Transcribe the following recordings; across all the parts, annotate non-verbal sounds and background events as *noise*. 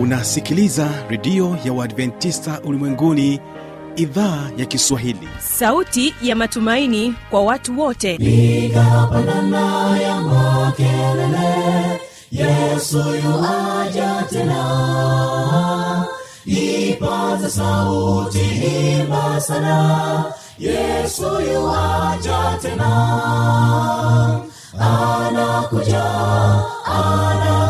unasikiliza redio ya uadventista ulimwenguni idhaa ya kiswahili. Sauti ya matumaini kwa watu wote. Igapanana ya makelele yesu yuwaja tena. Ipaza sauti himba sana yesu yuwaja tena. Anakuja anakuja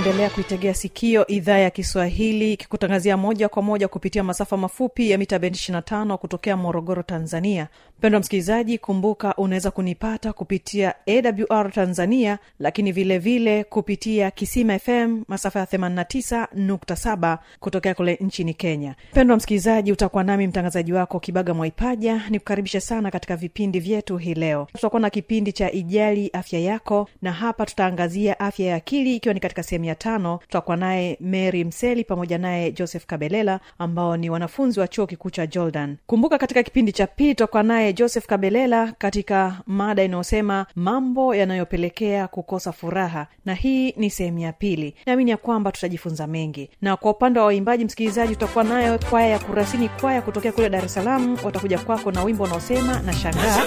unaendelea kuitegea sikio idhaa ya kiswahili ikikutangazia moja kwa moja kupitia masafa mafupi ya mita bendi 25 kutokea morogoro tanzania mpendwa msikilizaji kumbuka unaweza kunipata kupitia awr tanzania lakini vile vile kupitia kisima fm masafa ya 89.7 kutokea kule nchini kenya. Mpendwa msikilizaji utakuwa nami mtangazaji wako kibaga mwaipaja ni kukaribisha sana katika vipindi vyetu hii leo. Tutakuwa na kipindi cha ijali afya yako na hapa tutaangazia afya ya akili ikiwa ni katika sehemu ya tano. Tutakuwa naye mary mseli pamoja naye joseph kabelela ambao ni wanafunzi wa chuo kikuu cha jordan. Kumbuka katika kipindi cha pili tutakuwa naye joseph kabelela katika mada inayosema mambo yanayopelekea kukosa furaha na hii ni sehemu ya pili. Naamini ya kwamba tutajifunza mengi. Na kwa upande wa waimbaji msikilizaji tutakuwa nayo kwaya ya kurasini kwaya kutokea kule dar es salaam. Watakuja kwako na wimbo unaosema na shangaa.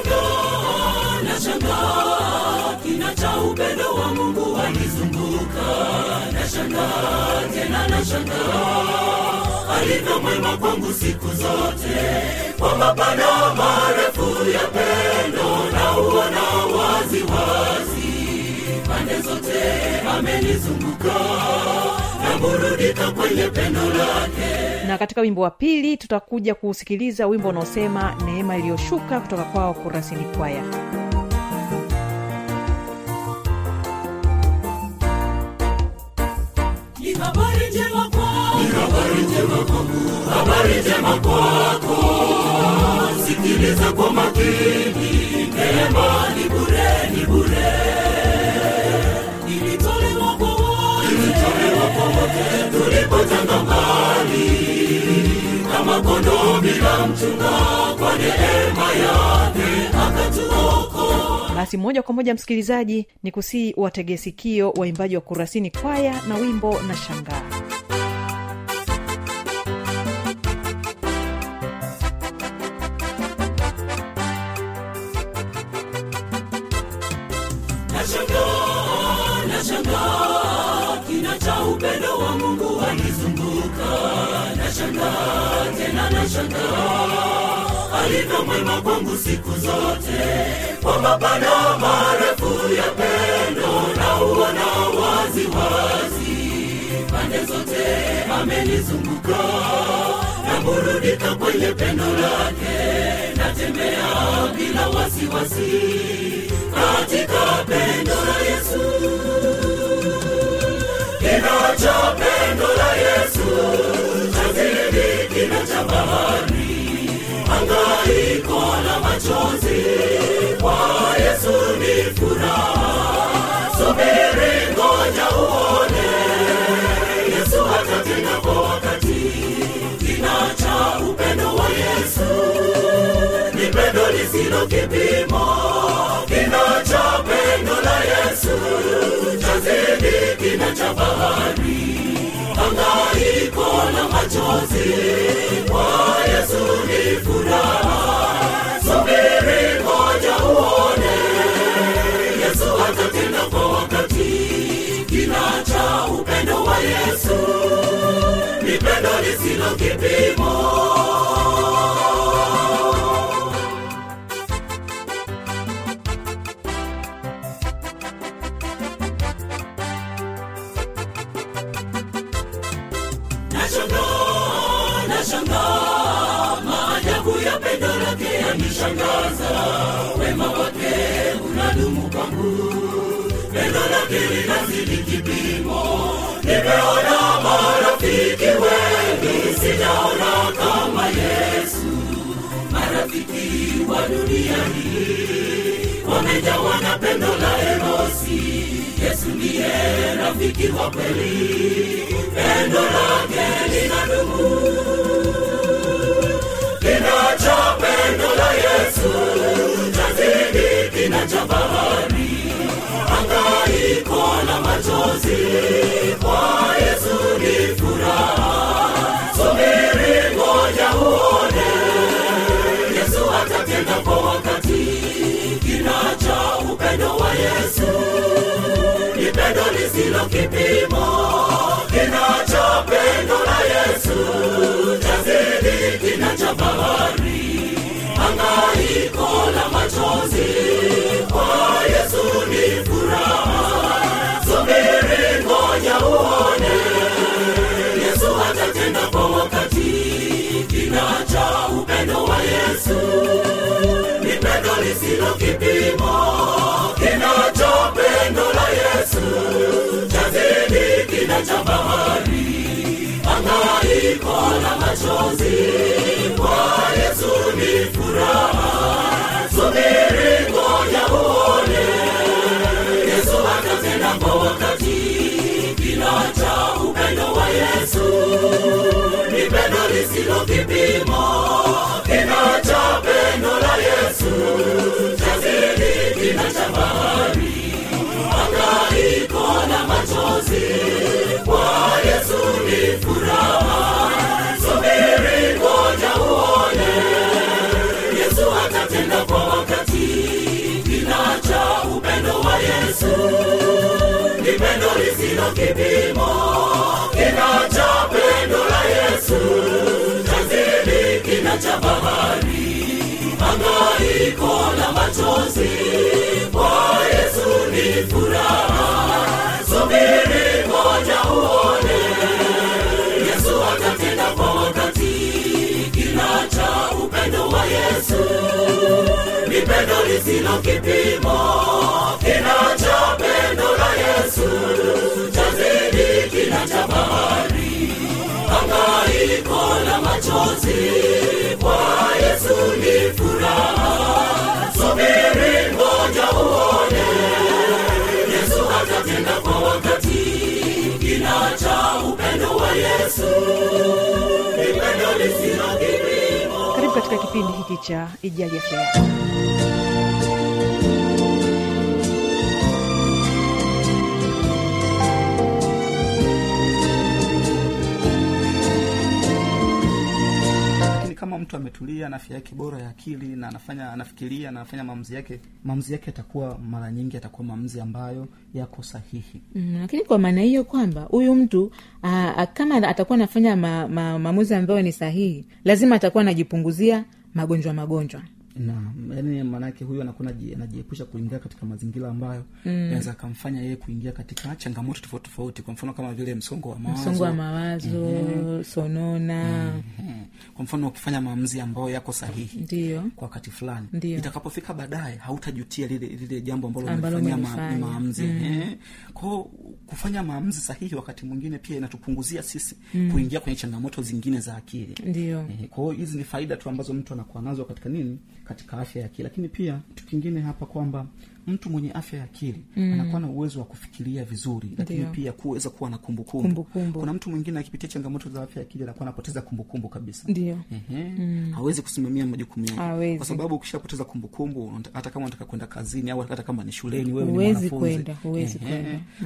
Nashangaa kina cha upendo wa mungu wanizunguka nashangaa tena nashangaa alivyo mwema kwangu siku zote kwa mapana marefu ya pendo na uona wazi wazi pande zote amenizunguka naburudika kwenye pendo lake. Na katika wimbo wa pili tutakuja kuusikiliza wimbo unaosema neema iliyoshuka kutoka kwao kurasini kwaya. Ni habari njema habari njema kwangu habari njema kwako sikiliza kwa makini neema ni bure ni bure ilitolewa kwa wote tulipotanga mbali kama kondoo bila mchunga kwa neema yake akatuokoa basi moja kwa moja msikilizaji ni kusii wategesikio waimbaji wa kurasini kwaya na wimbo na shangaa tena nashangaa alivyo mwema kwangu siku zote kwa mapana marefu ya pendo na uona wazi wazi pande zote amenizunguka naburudika kwenye pendo lake. Natembea bila wasiwasi katika pendo la yesu cha pendo la yesu chazidi kina cha bahari hangaiko kwa yesu ni furaha. Ngoja uone. Yesu atatenda kwa wakati. Kina cha upendo wa yesu. Ni lisilo kipimo yesu chazidi kina cha bahari hangaiko na machozi. Kwa yesu ni furaha. Subiri ngoja uone. Yesu atatenda kwa wakati. Kina cha upendo wa yesu. Ni pendo lisilo kipimo wa dunia hii. Wamejawa na pendo la erosi. Yesu ndiye rafiki wa kweli. Pendo lake linadumu. Kinacha lisilo kipimo kinachopendo la yesu. Chazidi kinacha bahari hangaiko la machozi. Kwa yesu ni furaha. Subiri uone. Yesu atatenda kwa wakati. Kinacha upendo wa yesu ni lisilo kipimo. Kinacha pendo la yesu hangaiko la machozi kwa yesu ni furaha subiri ngoja uone yesu atatenda kwa wakati kinacha upendo wa yesu ni lisilo kipimo kinacha pendo la yesu chazidi kinacha bahari hangaiko na machozi karibu katika kipindi hiki cha ijali afya yako kama mtu ametulia na afya yake bora ya akili na anafanya anafikiria na anafanya maamuzi yake maamuzi yake yatakuwa mara nyingi yatakuwa maamuzi ambayo yako sahihi. Mm, lakini kwa maana hiyo kwamba huyu mtu aa, kama atakuwa anafanya ma, ma, maamuzi ambayo ni sahihi lazima atakuwa anajipunguzia magonjwa magonjwa na yani maanake huyu anakuwa anajiepusha kuingia katika mazingira ambayo yanaweza akamfanya yeye kuingia katika changamoto tofauti tofauti. Kwa mfano kama vile msongo wa mawazo. Msongo wa mawazo sonona. Ehe. kwa mfano ukifanya maamuzi ambayo yako sahihi ndio kwa wakati fulani itakapofika baadaye hautajutia lile lile jambo ambalo Ambalo umefanyia ma, maamuzi. Mm. kwao kufanya maamuzi sahihi wakati mwingine pia inatupunguzia sisi mm. kuingia kwenye changamoto zingine za akili. Ndio kwao, hizi ni faida tu ambazo mtu anakuwa nazo katika nini katika afya ya akili lakini pia kitu kingine hapa kwamba mtu mwenye afya ya akili mm. anakuwa na uwezo wa kufikiria vizuri lakini Dio. pia kuweza kuwa na kumbukumbu Kumbukumbu. kuna mtu mwingine akipitia changamoto za afya ya akili anakuwa anapoteza kumbukumbu kabisa ndiyo Ehe. hawezi kusimamia majukumu yake kwa sababu ukishapoteza kumbukumbu hata kama unataka kwenda kazini au hata kama ni shuleni wewe ni mwanafunzi. kwenda.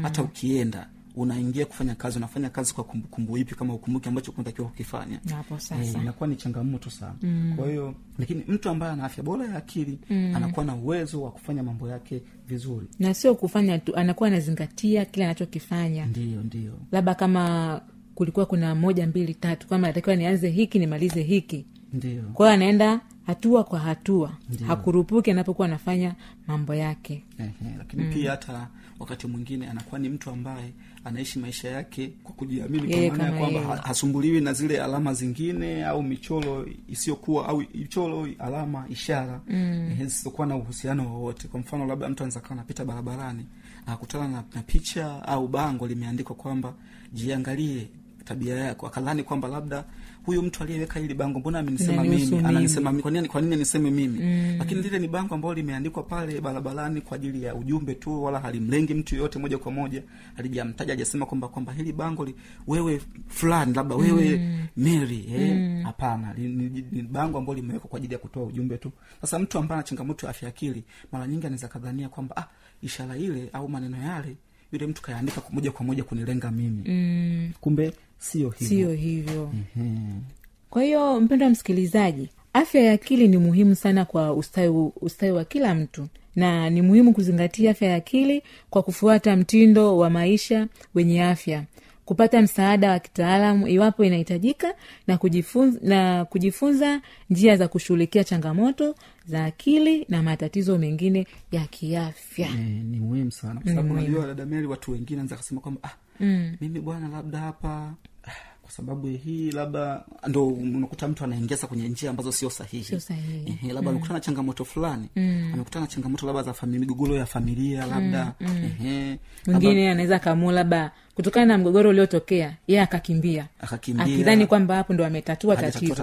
hata ukienda unaingia kufanya kazi unafanya kazi kwa kumbukumbu ipi kama ukumbuki ambacho unatakiwa kukifanya? Hapo Eh, sasa inakuwa ni changamoto sana. Mm. kwa hiyo lakini mtu ambaye ana afya bora ya akili mm. anakuwa na uwezo wa kufanya mambo yake vizuri. Na sio kufanya tu anakuwa anazingatia kile anachokifanya. Ndio ndio. Labda kama kulikuwa kuna moja mbili tatu kama natakiwa nianze hiki nimalize hiki. Ndio. Kwa hiyo anaenda hatua kwa hatua. Hakurupuki anapokuwa anafanya mambo yake. Ehe, lakini mm. pia hata wakati mwingine anakuwa ni mtu ambaye anaishi maisha yake kwa kujiamini kwa maana ya kwamba hasumbuliwi na zile alama zingine au michoro isiyokuwa au michoro alama ishara mm. zisizokuwa na uhusiano wowote kwa mfano labda mtu anaweza kawa anapita barabarani akutana na, na picha au bango limeandikwa kwamba jiangalie tabia yako akadhani kwamba labda huyu mtu aliyeweka hili bango mbona amenisema mimi? ananisema mimi kwa nini kwa nini niseme mimi? Mm. lakini lile ni bango ambalo limeandikwa pale barabarani kwa ajili ya ujumbe tu wala halimlengi mtu yoyote moja kwa moja. Alijamtaja hajasema kwamba kwamba hili bango li, wewe fulani labda wewe mm. mary eh? Hapana ni, ni, ni bango ambalo limewekwa kwa ajili ya kutoa ujumbe tu. Sasa mtu ambaye ana changamoto ya afya akili mara nyingi anaweza kadhania kwamba ah ishara ile au maneno yale yule mtu kayaandika moja kwa moja kunilenga mimi. Mm, kumbe sio hivyo. Sio hivyo. Mhm. kwa hiyo mpendo wa msikilizaji afya ya akili ni muhimu sana kwa ustawi, ustawi wa kila mtu. Na ni muhimu kuzingatia afya ya akili kwa kufuata mtindo wa maisha wenye afya. Kupata msaada wa kitaalamu iwapo inahitajika na kujifunza, na kujifunza njia za kushughulikia changamoto za akili na matatizo mengine ya kiafya. Eh, ni muhimu sana kwa sababu unajua dada watu wengine anaweza kasema kwamba ah, mm. mimi bwana labda hapa *sighs* kwa sababu hii labda ndo unakuta mtu anaengeza kwenye njia ambazo sio sahihi Sio sahihi. Ehe, labda amekutana na changamoto fulani amekutana na changamoto labda za familia migogoro ya familia labda mm. mwingine anaweza kamua labda kutokana na mgogoro uliotokea yeye akakimbia. Akidhani kwamba hapo ndo ametatua tatizo.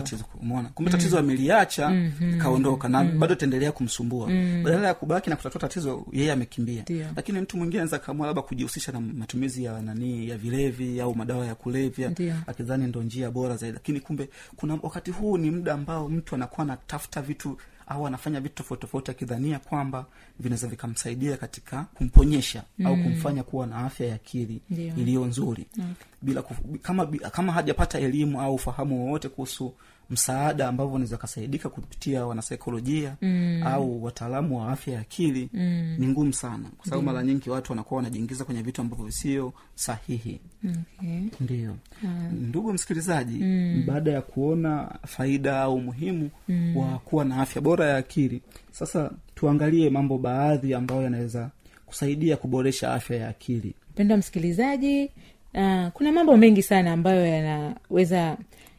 kumbe tatizo ameliacha kaondoka na bado taendelea kumsumbua. Badala ya kubaki na kutatua tatizo yeye amekimbia. Lakini mtu mwingine anaweza kaamua labda kujihusisha na matumizi ya nanii ya vilevi au madawa ya kulevya akidhani ndo njia bora zaidi. Lakini kumbe kuna wakati huu ni muda ambao mtu anakuwa anatafuta vitu au anafanya vitu tofauti tofauti akidhania kwamba vinaweza vikamsaidia katika kumponyesha au kumfanya kuwa na afya ya akili iliyo nzuri bila kufu, kama kama hajapata elimu au ufahamu wowote kuhusu msaada ambavyo unaweza kasaidika kupitia wanasaikolojia mm. au wataalamu wa afya ya akili mm. ni ngumu sana. Kwa sababu mara nyingi watu wanakuwa wanajiingiza kwenye vitu ambavyo sio sahihi. Okay. ndio. Ndugu msikilizaji baada ya kuona faida au umuhimu wa kuwa na afya bora ya akili sasa tuangalie mambo baadhi ambayo yanaweza kusaidia kuboresha afya ya akili. Mpendo msikilizaji uh, kuna mambo mengi sana ambayo yanaweza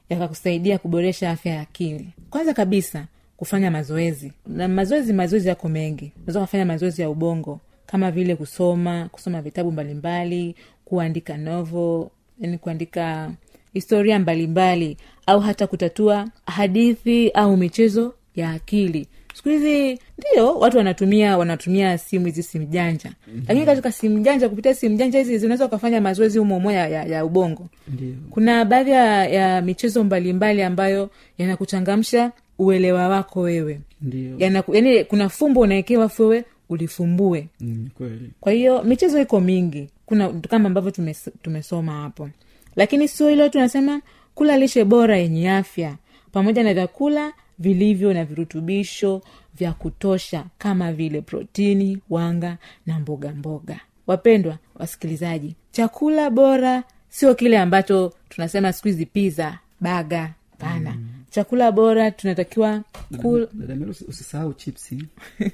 yakakusaidia kuboresha afya ya akili. Kwanza kabisa kufanya mazoezi. Na mazoezi mazoezi yako mengi. Unaweza kafanya mazoezi ya ubongo kama vile kusoma kusoma vitabu mbalimbali kuandika novo yani kuandika historia mbalimbali au hata kutatua hadithi au michezo ya akili siku hizi ndio watu wanatumia wanatumia simu hizi simu janja. Mm-hmm. lakini katika simu janja kupitia simu janja hizi zinaweza ukafanya mazoezi umomo ya, ya, ya ubongo. Ndiyo. kuna baadhi ya, ya michezo mbalimbali ambayo yanakuchangamsha uelewa wako wewe. Yanaku, yani kuna fumbo unawekewa wewe ulifumbue. Mm, kweli. Kwa hiyo michezo iko mingi. Kuna kama ambavyo tumes, tumesoma hapo. Lakini sio hilo tunasema kula lishe bora yenye afya pamoja na vyakula vilivyo na virutubisho vya kutosha kama vile protini wanga na mboga mboga. Wapendwa wasikilizaji chakula bora sio kile ambacho tunasema siku hizi piza baga pana. Mm. chakula bora tunatakiwa usi- usisahau chipsi. *laughs*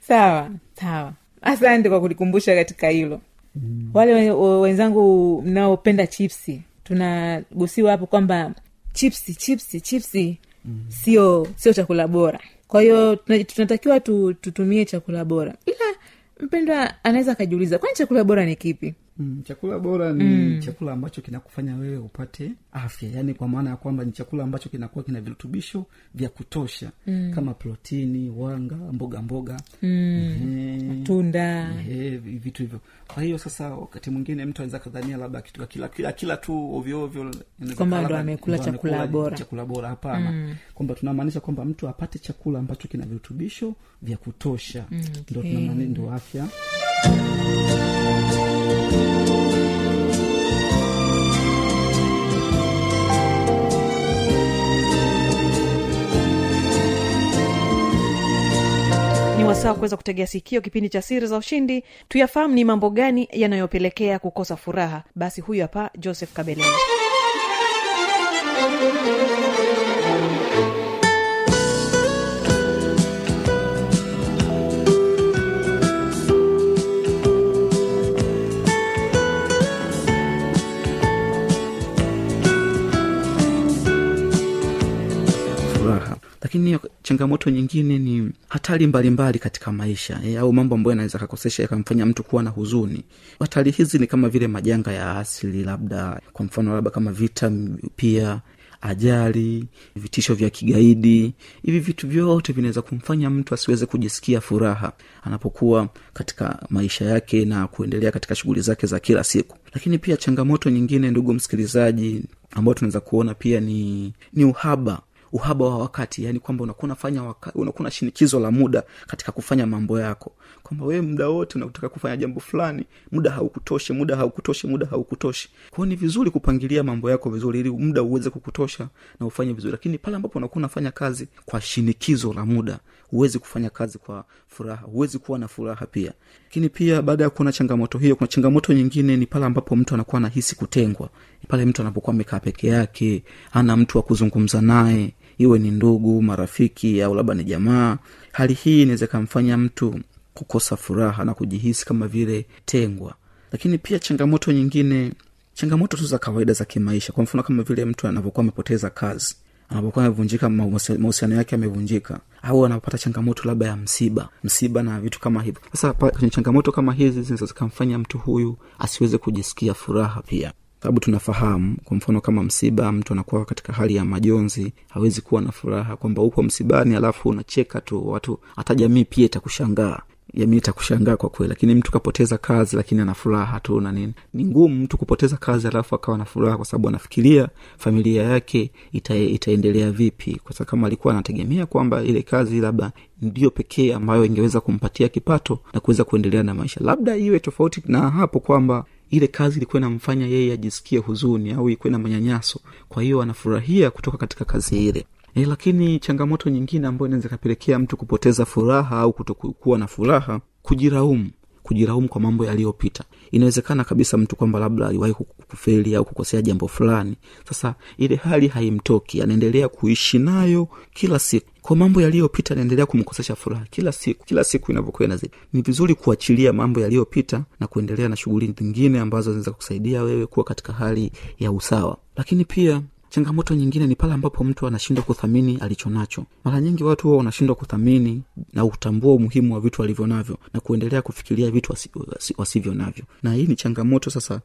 Sawa sawa. Asante kwa kulikumbusha katika hilo. Mm. wale we- we- wenzangu mnaopenda chipsi tunagusiwa hapo kwamba chipsi chipsi chipsi mm. sio sio chakula bora kwa hiyo tunatakiwa tu, tutumie chakula bora ila mpendwa anaweza akajiuliza kwani chakula bora ni kipi Mm, chakula bora ni mm. chakula ambacho kinakufanya wewe upate afya. Yaani kwa maana ya kwamba ni chakula ambacho kinakuwa kina virutubisho vya kutosha. Mm. kama protini wanga mboga mboga. Mm. tunda vitu hivyo. Kwa hiyo sasa wakati mwingine mtu anaweza kadhania labda kitu akila kila, kila tu ovyoovyo Kwamba ndo amekula chakula bora. chakula bora hapana. Kwamba tunamaanisha kwamba mtu apate chakula ambacho kina virutubisho vya kutosha. Ndo okay. tunamaanisha ndo afya. ni wasaa kuweza kutegea sikio kipindi cha siri za ushindi. Tuyafahamu ni mambo gani yanayopelekea kukosa furaha. Basi huyu hapa joseph kabeleni lakini changamoto nyingine ni hatari mbalimbali katika maisha e, au mambo ambayo yanaweza kakosesha yakamfanya mtu kuwa na huzuni. Hatari hizi ni kama vile majanga ya asili labda kwa mfano labda kama vita pia ajali vitisho vya kigaidi. Hivi vitu vyote vinaweza kumfanya mtu asiweze kujisikia furaha anapokuwa katika maisha yake na kuendelea katika shughuli zake za kila siku. Lakini pia changamoto nyingine ndugu msikilizaji ambayo tunaweza kuona pia ni ni uhaba uhaba wa wakati yani kwamba unakuwa unafanya unakuwa na shinikizo la muda katika kufanya mambo yako. Kwamba wewe muda wote unataka kufanya jambo fulani muda haukutoshi muda haukutoshi muda haukutoshi kwao ni vizuri kupangilia mambo yako vizuri ili muda uweze kukutosha na ufanye vizuri. Lakini pale ambapo unakuwa unafanya kazi kwa shinikizo la muda huwezi kufanya kazi kwa furaha huwezi kuwa na furaha pia lakini pia baada ya kuona changamoto hiyo kuna changamoto nyingine ni pale ambapo mtu anakuwa anahisi kutengwa. Pale mtu anapokuwa amekaa peke yake hana mtu wa kuzungumza naye iwe ni ndugu marafiki au labda ni jamaa. Hali hii inaweza ikamfanya mtu kukosa furaha na kujihisi kama vile tengwa. Lakini pia changamoto nyingine changamoto tu za kawaida za kimaisha. Kwa mfano kama vile mtu anavyokuwa amepoteza kazi anapokuwa amevunjika mahusiano yake yamevunjika au anapata changamoto labda ya msiba msiba na vitu kama hivyo. Sasa kwenye changamoto kama hizi zinaweza zikamfanya mtu huyu asiweze kujisikia furaha pia. Sababu tunafahamu kwa mfano kama msiba mtu anakuwa katika hali ya majonzi hawezi kuwa na furaha kwamba upo msibani alafu unacheka tu watu hata jamii pia itakushangaa jamii itakushangaa kwa kweli lakini mtu kapoteza kazi lakini ana furaha tu na nini. Ni ngumu mtu kupoteza kazi alafu akawa na furaha kwa sababu anafikiria familia yake ita, itaendelea vipi. Kwa sababu kama alikuwa anategemea kwamba ile kazi labda ndiyo pekee ambayo ingeweza kumpatia kipato na kuweza kuendelea na maisha. Labda iwe tofauti na hapo kwamba ile kazi ilikuwa inamfanya yeye ajisikie huzuni au ilikuwa na manyanyaso. Kwa hiyo anafurahia kutoka katika kazi ile e, lakini changamoto nyingine ambayo inaweza ikapelekea mtu kupoteza furaha au kutokuwa na furaha kujiraumu. Kujiraumu kwa mambo yaliyopita. Inawezekana kabisa mtu kwamba labda aliwahi kufeli au kukosea jambo fulani. Sasa ile hali haimtoki. Anaendelea kuishi nayo kila siku. Kwa mambo yaliyopita anaendelea kumkosesha furaha kila siku. Kila siku inavyokuwa inazidi. Ni vizuri kuachilia mambo yaliyopita na kuendelea na shughuli zingine ambazo zinaweza kusaidia wewe kuwa katika hali ya usawa. Lakini pia changamoto nyingine ni pale ambapo mtu anashindwa kuthamini alicho nacho. Mara nyingi watu huwa wanashindwa kuthamini na kutambua umuhimu wa vitu walivyo navyo na kuendelea kufikiria vitu wasi, wasi, wasivyo navyo. Na hii ni changamoto sasa.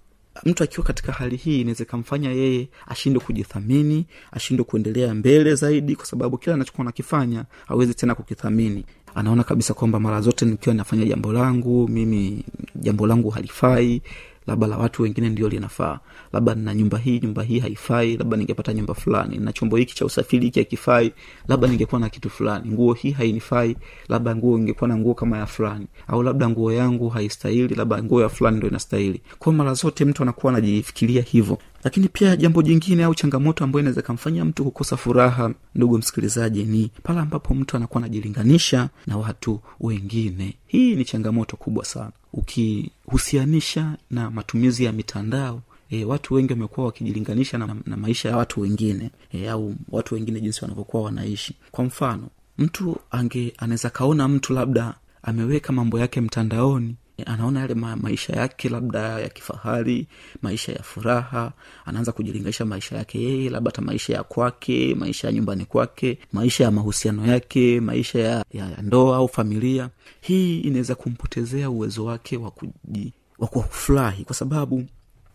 Mtu akiwa katika hali hii inaweza ikamfanya yeye ashindwe kujithamini ashindwe kuendelea mbele zaidi kwa sababu kila anachokuwa nakifanya hawezi tena kukithamini. Anaona kabisa kwamba mara zote nikiwa nafanya jambo langu mimi jambo langu halifai labda la watu wengine ndio linafaa. Labda na nyumba hii nyumba hii haifai labda ningepata nyumba fulani. Na chombo hiki cha usafiri hiki hakifai labda ningekuwa na kitu fulani. Nguo hii hainifai labda nguo ingekuwa na nguo kama ya fulani. Au labda nguo yangu haistahili labda nguo ya fulani ndo inastahili. Kwao mara zote mtu anakuwa anajifikiria hivyo lakini pia jambo jingine au changamoto ambayo inaweza kamfanya mtu kukosa furaha ndugu msikilizaji ni pale ambapo mtu anakuwa anajilinganisha na watu wengine. Hii ni changamoto kubwa sana. Ukihusianisha na matumizi ya mitandao E, watu wengi wamekuwa wakijilinganisha na, na maisha ya watu wengine e, au watu wengine jinsi wanavyokuwa wanaishi. Kwa mfano mtu ange anaweza kaona mtu labda ameweka mambo yake mtandaoni anaona yale ma- maisha yake labda ya kifahari maisha ya furaha anaanza kujilinganisha maisha yake yeye labda hata maisha ya kwake maisha ya nyumbani kwake maisha ya mahusiano yake maisha ya, ya, ya ndoa au familia. Hii inaweza kumpotezea uwezo wake wa kuji wa kufurahi kwa sababu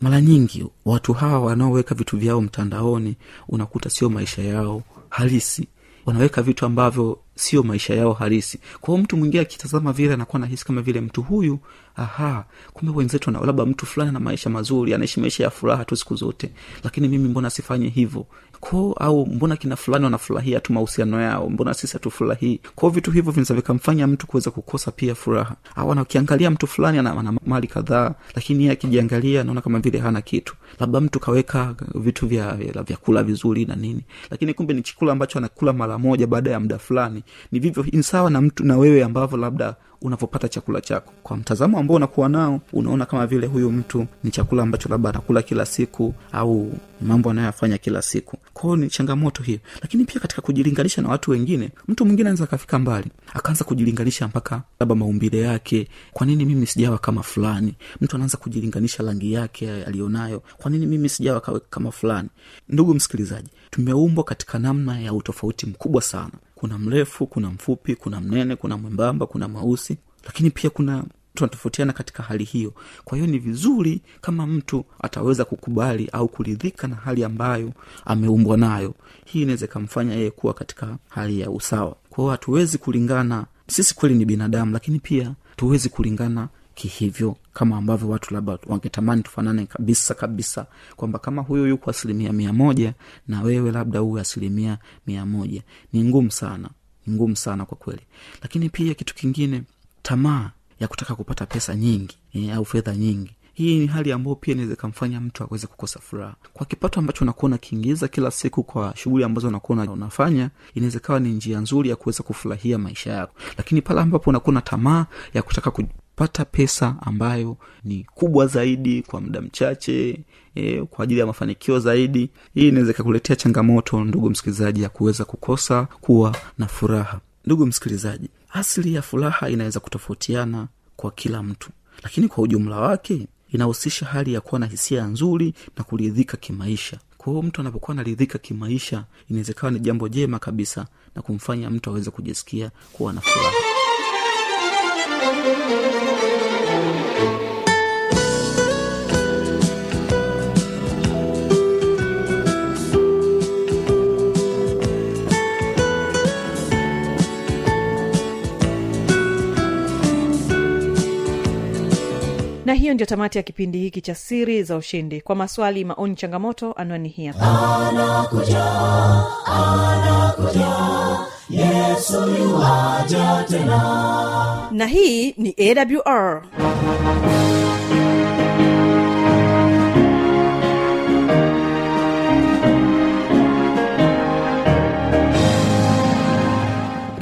mara nyingi watu hawa wanaoweka vitu vyao mtandaoni unakuta sio maisha yao halisi. Wanaweka vitu ambavyo sio maisha yao halisi. Kwa mtu mwingine akitazama vile anakuwa nahisi kama vile mtu huyu aha kumbe wenzetu labda mtu fulani na maisha mazuri anaishi maisha ya furaha tu siku zote lakini mimi mbona sifanye hivyo? Ko au mbona kina fulani wanafurahia tu mahusiano yao mbona sisi hatufurahii? Kwao vitu hivyo vinaweza vikamfanya mtu kuweza kukosa pia furaha. Au anakiangalia mtu fulani ana, ana mali kadhaa lakini yeye akijiangalia anaona kama vile hana kitu. Labda mtu kaweka vitu vya vyakula vizuri na nini. Lakini kumbe ni chakula ambacho anakula mara moja baada ya muda fulani ni vivyo ni sawa na mtu na wewe ambavyo labda unavyopata chakula chako. Kwa mtazamo ambao unakuwa nao unaona kama vile huyu mtu ni chakula ambacho labda anakula kila siku au mambo anayoyafanya kila siku. Kwao ni changamoto hiyo. Lakini pia katika kujilinganisha na watu wengine mtu mwingine anaweza akafika mbali akaanza kujilinganisha mpaka labda maumbile yake. Kwa nini mimi sijawa kama fulani? Mtu anaanza kujilinganisha rangi yake aliyonayo. Kwa nini mimi sijawa kama fulani? Ndugu msikilizaji tumeumbwa katika namna ya utofauti mkubwa sana kuna mrefu kuna mfupi kuna mnene kuna mwembamba kuna mweusi lakini pia kuna tunatofautiana katika hali hiyo. Kwa hiyo ni vizuri kama mtu ataweza kukubali au kuridhika na hali ambayo ameumbwa nayo. Hii inaweza ikamfanya yeye kuwa katika hali ya usawa. Kwa hiyo hatuwezi kulingana sisi kweli ni binadamu lakini pia tuwezi kulingana kihivyo kama ambavyo watu labda wangetamani tufanane kabisa kabisa kwamba kama huyo yuko asilimia mia moja na wewe labda uwe asilimia mia moja. Ni ngumu sana ni ngumu sana kwa kweli. Lakini pia kitu kingine tamaa ya kutaka kupata pesa nyingi e, au fedha nyingi. Hii ni hali ambayo pia inaweza ikamfanya mtu aweze kukosa furaha. Kwa kipato ambacho unakuwa unakiingiza kila siku kwa shughuli ambazo unakuwa unafanya inaweza ikawa ni njia nzuri ya kuweza kufurahia maisha yako. Lakini pale ambapo unakuwa na tamaa ya kutaka kupata pesa ambayo ni kubwa zaidi kwa muda mchache e, kwa ajili ya mafanikio zaidi. Hii inaweza ikakuletea changamoto ndugu msikilizaji ya kuweza kukosa kuwa na furaha. Ndugu msikilizaji asili ya furaha inaweza kutofautiana kwa kila mtu lakini kwa ujumla wake inahusisha hali ya kuwa na hisia nzuri na kuridhika kimaisha. Kwa mtu anapokuwa anaridhika kimaisha inawezekawa ni jambo jema kabisa na kumfanya mtu aweze kujisikia kuwa na furaha Müzik na hiyo ndio tamati ya kipindi hiki cha siri za ushindi. Kwa maswali maoni changamoto anwani hii tena. Na hii ni awr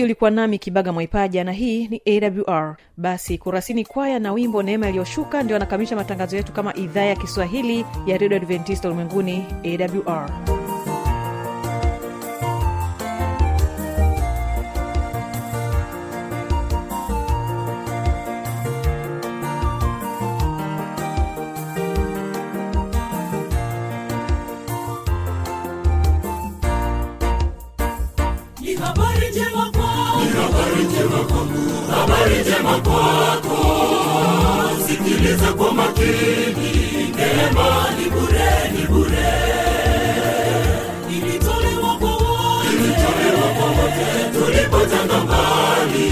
msikilizaji ulikuwa nami kibaga mwaipaja na hii ni awr basi kurasini kwaya na wimbo neema iliyoshuka ndio anakamilisha matangazo yetu kama idhaa ya kiswahili ya redio adventista ulimwenguni awr Njema kwako. Sikiliza kwa makini. Neema ni bure, ni bure. Ilitolewa kwa wote. Tulipotanga mbali.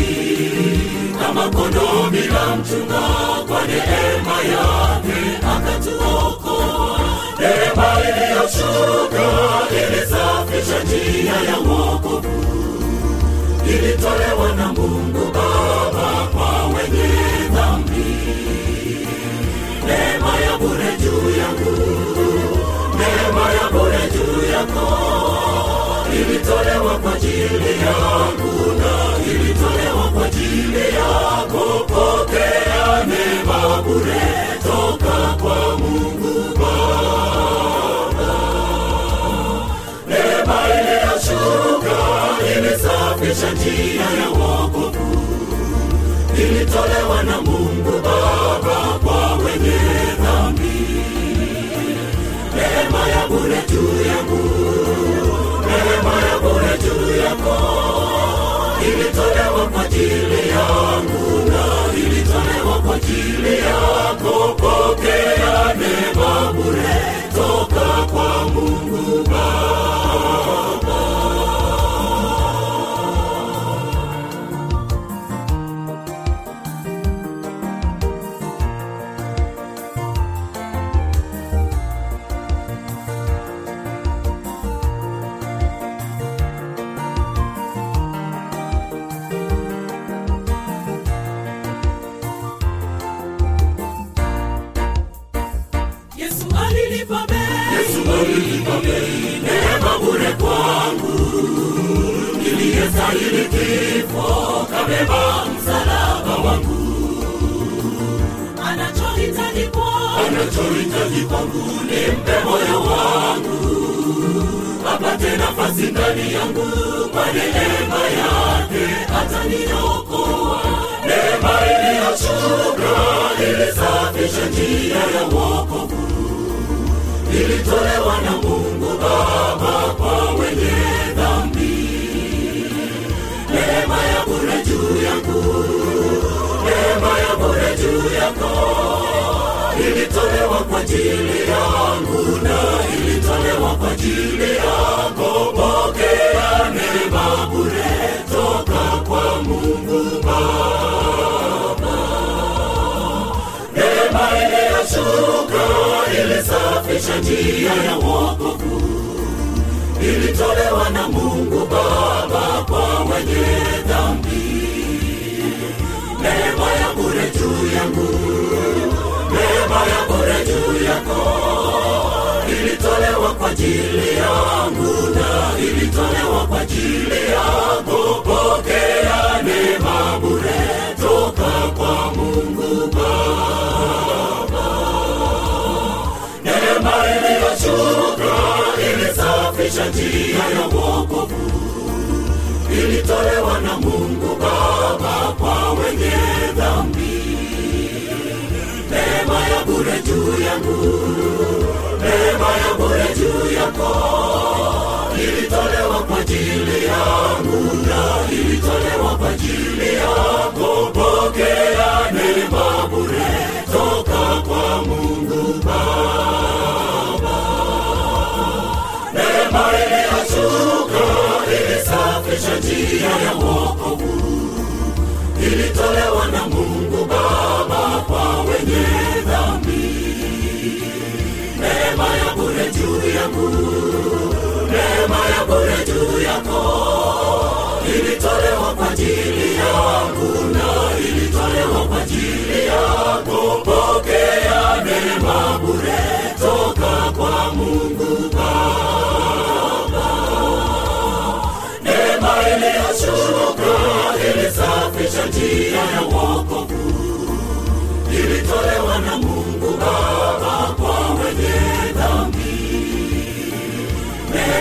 Kama kondoo bila mchunga kwa neema yake akatuokoa. Neema iliyoshuka ilisafisha njia ya wokovu ilitolewa na Mungu Baba bure juu yako, ilitolewa kwa ajili yangu na ilitolewa kwa ajili yako. Pokea neema bure toka kwa Mungu Baba. Neema iliyoshuka ilisafisha njia ya wokovu, ilitolewa na Mungu Baba bure juu yangu, neema ya bure juu yako, ilitolewa kwa ajili yangu na ilitolewa kwa ajili yako. Pokea neema bure toka kwa Mungu Baba. Kwangu nimpe moyo wangu apate nafasi ndani yangu kwa neema yake ataniokoa neema iliyoshuka ilisafisha njia ya wokovu ilitolewa na mungu baba kwa wenye dhambi neema ya bure juu yangu. Neema ya bure juu yako ilitolewa kwa ajili yangu na ilitolewa kwa ajili yako. Pokea neema bure toka kwa mungu baba. Neema iliyoshuka ilisafisha njia ya wokovu. Ilitolewa na mungu baba kwa wenye dhambi. Neema ya bure juu yangu neema ya bure juu yako. Ilitolewa kwa ajili yangu na ilitolewa kwa ajili yako pokea neema bure toka kwa mungu baba. Neema iliyoshuka ilisafisha njia ya wokovu. Ilitolewa na mungu baba neema ya bure juu yangu. Neema ya bure juu yako. Ilitolewa kwa ajili yangu na ilitolewa kwa ajili yako. Pokea neema bure toka kwa mungu baba. Neema iliyoshuka ilisafisha njia ya wokovu. Ilitolewa na mungu juu yangu neema ya bure juu yako ilitolewa kwa ajili yangu na ilitolewa kwa ajili yako pokea neema bure toka kwa mungu baba. Neema iliyoshuruka ilisafisha njia ya wokovu ilitolewa na mungu baba